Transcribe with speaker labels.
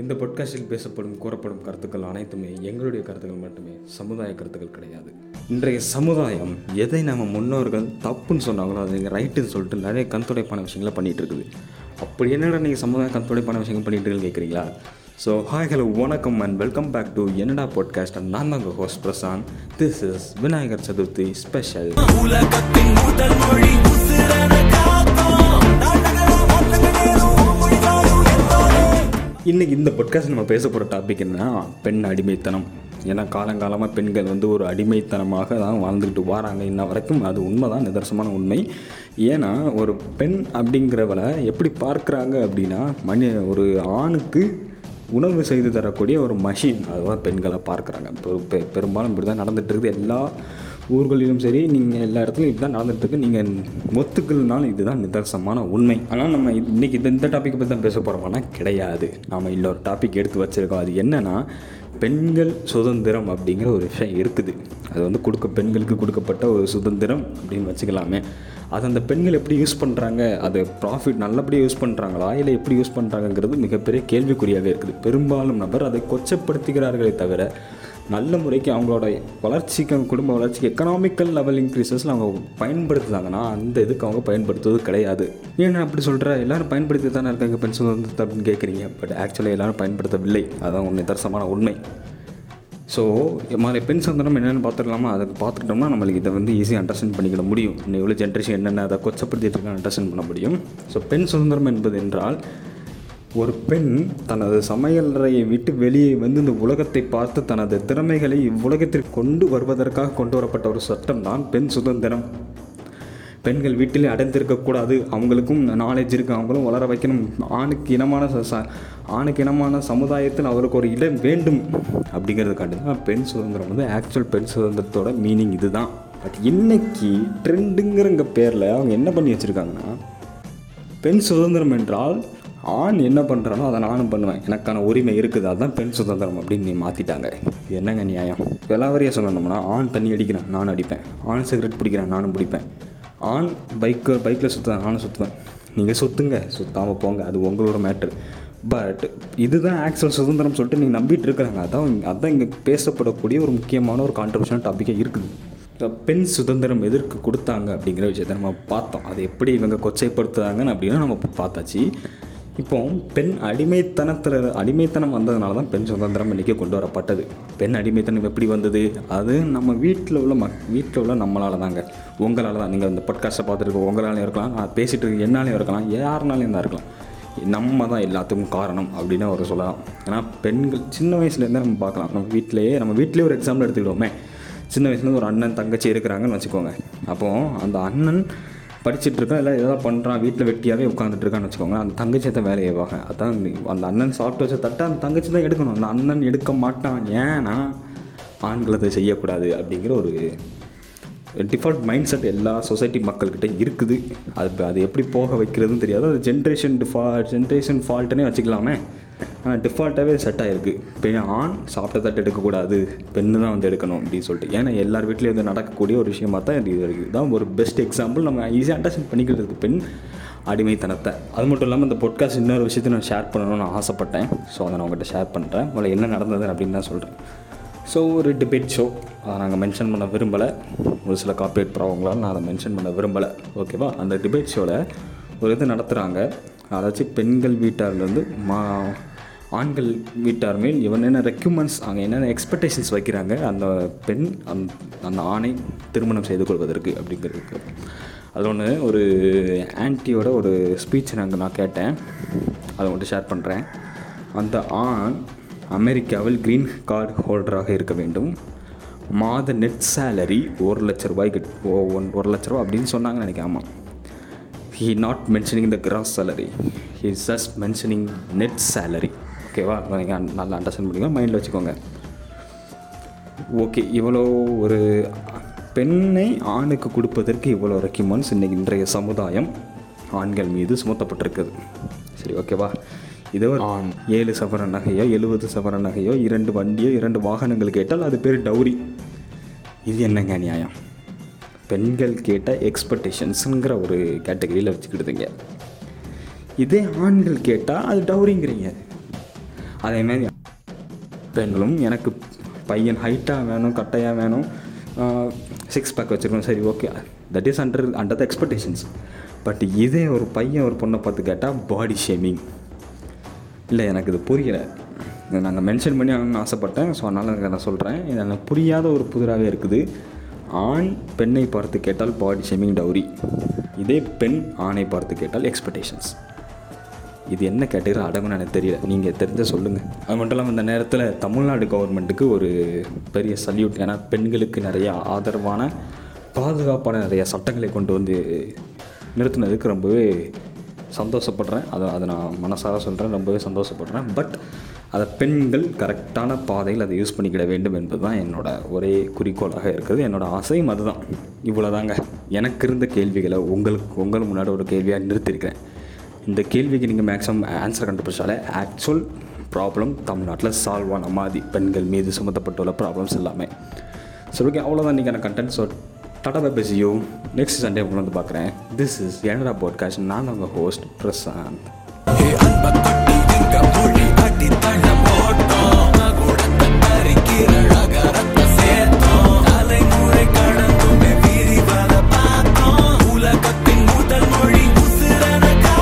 Speaker 1: இந்த பொட்காஸ்டில் பேசப்படும் கூறப்படும் கருத்துக்கள் அனைத்துமே எங்களுடைய கருத்துக்கள் மட்டுமே. சமுதாய கருத்துக்கள் கிடையாது. இன்றைய சமுதாயம் எதை நம்ம முன்னோர்கள் தப்புன்னு சொன்னாங்களோ அதை நீங்கள் ரைட்டுன்னு சொல்லிட்டு நிறைய கண்துடைப்பான விஷயங்களை பண்ணிகிட்டு இருக்குது. அப்படி என்னடா நீங்கள் சமுதாய கண்துடைப்பான விஷயங்கள் பண்ணிட்டு இருக்குன்னு கேட்குறீங்களா ஸோ ஹாய் ஹலோ வணக்கம் and welcome back to Ennada podcast நான் தான் host Prashanth. This is Vinayagar Chaturthi special
Speaker 2: உலகத்தின் முதல் மொழி
Speaker 1: இன்றைக்கி இந்த பொட்காஸ்ட் நம்ம பேச போகிற டாபிக் என்னன்னா பெண் அடிமைத்தனம். ஏன்னா காலங்காலமாக பெண்கள் வந்து ஒரு அடிமைத்தனமாக தான் வாழ்ந்துக்கிட்டு வராங்க. இன்ன வரைக்கும் அது உண்மை தான் நிதர்சனமான உண்மை. ஏன்னா ஒரு பெண் அப்படிங்கிறவளை எப்படி பார்க்குறாங்க அப்படின்னா மணி ஒரு ஆணுக்கு உணவு செய்து தரக்கூடிய ஒரு மஷின் அதுதான் பெண்களை பார்க்குறாங்க. இப்போ பெ- பெரும்பாலும் இப்படி தான் நடந்துகிட்டு இருக்குது. எல்லா ஊர்களிலும் சரி நீங்கள் எல்லா இடத்துலையும் இதுதான் தான் நீங்கள் ஒத்துக்கலனாலும் இதுதான் நிதர்சனமான உண்மை. ஆனால் நம்ம இன்றைக்கி இந்த இந்த டாப்பிக்கை பற்றி தான் பேச போகிறோம்னா கிடையாது. நாம் இன்னொரு டாபிக் எடுத்து வச்சுருக்கோம். அது என்னென்னா பெண்கள் சுதந்திரம் அப்படிங்கிற ஒரு விஷயம் இருக்குது. அது வந்து கொடுக்க பெண்களுக்கு கொடுக்கப்பட்ட ஒரு சுதந்திரம் அப்படின்னு வச்சுக்கலாமே. அது அந்த பெண்கள் எப்படி யூஸ் பண்ணுறாங்க அது ப்ராஃபிட் நல்லபடியாக யூஸ் பண்ணுறாங்களா இல்லை எப்படி யூஸ் பண்ணுறாங்கங்கிறது மிகப்பெரிய கேள்விக்குறியாகவே இருக்குது. பெரும்பாலும் நபர் அதை கொச்சப்படுத்துகிறார்களே தவிர நல்ல முறைக்கு அவங்களோட வளர்ச்சிக்கு குடும்ப வளர்ச்சிக்கு எக்கனாமிக்கல் லெவல் இன்க்ரீசஸில் அவங்க பயன்படுத்துதாங்கன்னா அந்த இதுக்கு அவங்க பயன்படுத்துவது கிடையாது. ஏன்னா அப்படி சொல்கிற எல்லோரும் பயன்படுத்தி தானே இருக்காங்க பெண் சுதந்திரத்தை அப்படின்னு கேட்குறீங்க பட் ஆக்சுவலாக எல்லோரும் பயன்படுத்தவில்லை. அதுதான் ஒரு நிதர்சனமான உண்மை. ஸோ மாதிரி பெண் சுதந்திரம் என்னென்னு பார்த்துக்கலாமா அதை பார்த்துக்கிட்டோம்னா நம்மளுக்கு இதை வந்து ஈஸியாக அண்டர்ஸ்டாண்ட் பண்ணிக்கிட முடியும். இன்னும் எவ்வளோ ஜென்ரேஷன் என்னென்ன அதை கொச்சப்படுத்திட்டு இருக்கான்னு அண்டர்ஸ்டாண்ட் பண்ண முடியும். ஸோ பெண் சுதந்திரம் என்பது என்றால் ஒரு பெண் தனது சமையலறையை விட்டு வெளியே வந்து இந்த உலகத்தை பார்த்து தனது திறமைகளை இவ்வுலகத்திற்கு கொண்டு வருவதற்காக கொண்டு வரப்பட்ட ஒரு சட்டம் தான் பெண் சுதந்திரம். பெண்கள் வீட்டிலே அடைந்திருக்கக்கூடாது அவங்களுக்கும் நாலேஜ் இருக்குது அவங்களும் வளர வைக்கணும். ஆணுக்கு இனமான ச- ஆணுக்கு இனமான சமுதாயத்தில் அவருக்கு ஒரு இடம் வேண்டும் அப்படிங்கிறதுக்காண்டி தான் பெண் சுதந்திரம் வந்து ஆக்சுவல் பெண் சுதந்திரத்தோட மீனிங் இதுதான். பட் இன்னைக்கு ட்ரெண்டுங்கிறங்க பேரில் அவங்க என்ன பண்ணி வச்சுருக்காங்கன்னா பெண் சுதந்திரம் என்றால் ஆண் என்ன பண்ணுறானோ அதை நானும் பண்ணுவேன். எனக்கான உரிமை இருக்குது. அதுதான் பெண் சுதந்திரம் அப்படின்னு நீ மாற்றிட்டாங்க என்னங்க நியாயம்? விலாவரியாக சொல்லணும்னா ஆண் தண்ணி அடிக்கிறான் நானும் அடிப்பேன். ஆண் சிகரெட் பிடிக்கிறேன் நானும் பிடிப்பேன். ஆண் பைக்கு பைக்கில் சுற்றுவேன் நானும் சுற்றுவேன் நீங்கள் சுற்றுங்க சுத்தாமல் போங்க. அது உங்களோட மேட்ரு பட் இதுதான் ஆக்சுவல் சுதந்திரம் சொல்லிட்டு நீங்கள் நம்பிட்டு இருக்கிறாங்க. அதான் இங்க- அதான் இங்கே பேசப்படக்கூடிய ஒரு முக்கியமான ஒரு கான்ட்ரவர்ஷன் டாப்பிக்காக இருக்குது. பெண் சுதந்திரம் எதற்கு கொடுத்தாங்க அப்படிங்கிற விஷயத்தை நம்ம பார்த்தோம். அது எப்படி இவங்க கொச்சைப்படுத்துறாங்கன்னு அப்படின்னா நம்ம பார்த்தாச்சு. இப்போ பெண் அடிமைத்தனத்தில் அடிமைத்தனம் வந்ததுனால தான் பெண் சுதந்திரம் இன்றைக்கி கொண்டு வரப்பட்டது. பெண் அடிமைத்தனம் எப்படி வந்தது? அது நம்ம வீட்டில் உள்ள மக் வீட்டில் உள்ள நம்மளால தாங்க உங்களால் தான் நீங்கள் இந்த பொட்காஸ்ட்டை பார்த்துருக்கோம் உங்களாலையும் இருக்கலாம். நான் பேசிகிட்டு இருக்க என்னாலையும் இருக்கலாம். யாருனாலையும் தான் இருக்கலாம். நம்ம தான் எல்லாத்துக்கும் காரணம் அப்படின்னு அவர் சொல்லலாம். ஏன்னா பெண்கள் சின்ன வயசுலேருந்தே நம்ம பார்க்கலாம். நம்ம வீட்டிலேயே நம்ம வீட்டிலேயே ஒரு எக்ஸாம்பிள் எடுத்துக்கிடுவோமே. சின்ன வயசுலேருந்து ஒரு அண்ணன் தங்கச்சி இருக்கிறாங்கன்னு வச்சுக்கோங்க. அப்போது அந்த அண்ணன் படிச்சுட்டு இருக்கான் இல்லை ஏதாவது பண்ணுறான் வீட்டில் வெட்டியாகவே உட்காந்துட்டு இருக்கான்னு வச்சுக்கோங்க அந்த தங்கச்சி தான் வேலையை வாங்க அதான் அந்த அண்ணன் சாப்பிட்டு வச்ச தட்டை அந்த தங்கச்சி தான் எடுக்கணும். அந்த அண்ணன் எடுக்க மாட்டான். ஏன்னா ஆண்கள் அதை செய்யக்கூடாது அப்படிங்கிற ஒரு டிஃபால்ட் மைண்ட் செட் எல்லா சொசைட்டி மக்கள்கிட்ட இருக்குது. அது அது எப்படி போக வைக்கிறதுன்னு தெரியாது. அது ஜென்ரேஷன் டிஃபா ஜென்ரேஷன் ஃபால்ட்டுனே வச்சுக்கலாமே. டிஃபால்ட்டாகவே செட் ஆகிருக்கு இப்போ ஆண் சாப்பிட்ட தட்டு எடுக்கக்கூடாது? பெண்ணு தான் வந்து எடுக்கணும் அப்படின்னு சொல்லிட்டு. ஏன்னா எல்லார் வீட்லேயும் வந்து நடக்கக்கூடிய ஒரு விஷயமா தான் இது இருக்குது. இதுதான் ஒரு பெஸ்ட் எக்ஸாம்பிள் நம்ம ஈஸியாக அண்டர்ஸ்டாண்ட் பண்ணிக்கிறதுக்கு பெண் அடிமைத்தனத்தை. அது மட்டும் இல்லாமல் இந்த பொட்காஸ்ட் இன்னொரு விஷயத்தை நான் ஷேர் பண்ணணும்னு ஆசைப்பட்டேன். ஸோ அதை நான் உங்கள்கிட்ட ஷேர் பண்ணுறேன் உங்களை என்ன நடந்தது அப்படின்னு தான் சொல்கிறேன் ஸோ ஒரு டிபேட் ஷோ அதை நாங்கள் மென்ஷன் பண்ண விரும்பலை. ஒரு சில காப்பீட் ப்ராப்ளங்களால் நான் அதை மென்ஷன் பண்ண விரும்பலை. ஓகேவா அந்த டிபேட் ஷோவில் ஒரு இது நடத்துகிறாங்க அதாச்சும் பெண்கள் வீட்டார்லேருந்து மா ஆண்கள் வீட்டார் மேல் இவன் என்ன ரெக்யூமெண்ட்ஸ் அங்கே என்னென்ன எக்ஸ்பெக்டேஷன்ஸ் வைக்கிறாங்க அந்த பெண் அந்த அந்த ஆணை திருமணம் செய்து கொள்வதற்கு அப்படிங்கிறதுக்கு. அது ஒன்று ஒரு ஆன்ட்டியோட ஒரு ஸ்பீச் நாங்கள் நான் கேட்டேன். அதை மட்டும் ஷேர் பண்ணுறேன் அந்த ஆண் அமெரிக்காவில் க்ரீன் கார்டு ஹோல்டராக இருக்க வேண்டும். மாத நெட் சேலரி ஒரு லட்ச ரூபாய்க்கு ஒன் ஒரு லட்ச ரூபா அப்படின்னு சொன்னாங்கன்னு நினைக்காமல் ஆமாம் he not mentioning the gross salary he is just mentioning net salary ஓகேவா நீங்கள் நல்லா அண்டர்ஸ்டாண்ட் பண்ணிக்கோங்க மைண்டில் வச்சுக்கோங்க. ஓகே இவ்வளோ ஒரு பெண்ணை ஆணுக்கு கொடுப்பதற்கு இவ்வளோ ரெக்யூமெண்ட்ஸ் இன்றைக்கி இன்றைய சமுதாயம் ஆண்கள் மீது சுமத்தப்பட்டிருக்குது. சரி ஓகேவா இதோ ஆண். ஏழு சவர நகையோ எழுபது சவர நகையோ இரண்டு வண்டியோ இரண்டு வாகனங்கள் கேட்டால் அது பேர் டௌரி இது என்னங்க நியாயம்? பெண்கள் கேட்ட எக்ஸ்பெக்டேஷன்ஸுங்கிற ஒரு கேட்டகரியில் வச்சுக்கிடுதுங்க. இதே ஆண்கள் கேட்டால் அது டவுரிங்கிறீங்க அதேமாதிரி பெண்களும் எனக்கு பையன் ஹைட்டாக வேணும் கட்டையாக வேணும் சிக்ஸ் பேக் வச்சுருக்கணும். சரி okay that is under under the expectations but இதே ஒரு பையன் ஒரு பொண்ணை பார்த்து கேட்டால் பாடி ஷேமிங் இல்லை எனக்கு இது புரியலை. நாங்கள் மென்ஷன் பண்ணி ஆகணும்னு ஆசைப்பட்டேன். ஸோ அதனால் எனக்கு நான் சொல்கிறேன் இது எனக்கு புரியாத ஒரு புதிராகவே இருக்குது. ஆண் பெண்ணை பார்த்து கேட்டால் பாடி ஷேமிங் டவுரி இதே பெண் ஆணை பார்த்து கேட்டால் எக்ஸ்பெக்டேஷன்ஸ் இது என்ன கேட்டகரி அடங்கும்னு எனக்கு தெரியல. நீங்கள் தெரிஞ்ச சொல்லுங்கள் அது மட்டும் இல்லாமல் இந்த நேரத்தில் தமிழ்நாடு கவர்மெண்ட்டுக்கு ஒரு பெரிய சல்யூட் ஏன்னா பெண்களுக்கு நிறைய ஆதரவான பாதுகாப்பான நிறைய சட்டங்களை கொண்டு வந்து நிறுத்தினதுக்கு ரொம்பவே சந்தோஷப்படுறேன். அதை அதை நான் மனசார சொல்கிறேன் ரொம்பவே சந்தோஷப்படுறேன். பட் அதை பெண்கள் கரெக்டான பாதையில் அதை யூஸ் பண்ணிக்கிட வேண்டும் என்பது தான் என்னோட ஒரே குறிக்கோளாக இருக்குது. என்னோடய ஆசையும் அதுதான். இவ்வளோதாங்க எனக்கு இருந்த கேள்விகளை உங்களுக்கு உங்கள் முன்னாடி ஒரு கேள்வியாக நிறுத்தியிருக்கிறேன். இந்த கேள்விக்கு நீங்கள் மேக்ஸிமம் ஆன்சர் கண்டுபிடிச்சாலே ஆக்சுவல் ப்ராப்ளம் தமிழ்நாட்டில் சால்வ் ஆன மாதிரி பெண்கள் மீது சுமத்தப்பட்டுள்ள ப்ராப்ளம்ஸ் எல்லாமே. சரி ஓகே அவ்வளோதான் நீங்கள் கண்டென்ட் ஸோ டாடா பேசியோ நெக்ஸ்ட் சண்டே உங்களை வந்து பார்க்குறேன். திஸ் இஸ் என்னடா பாட்காஸ்ட் நான் உங்கள் ஹோஸ்ட் பிரசாந்த்.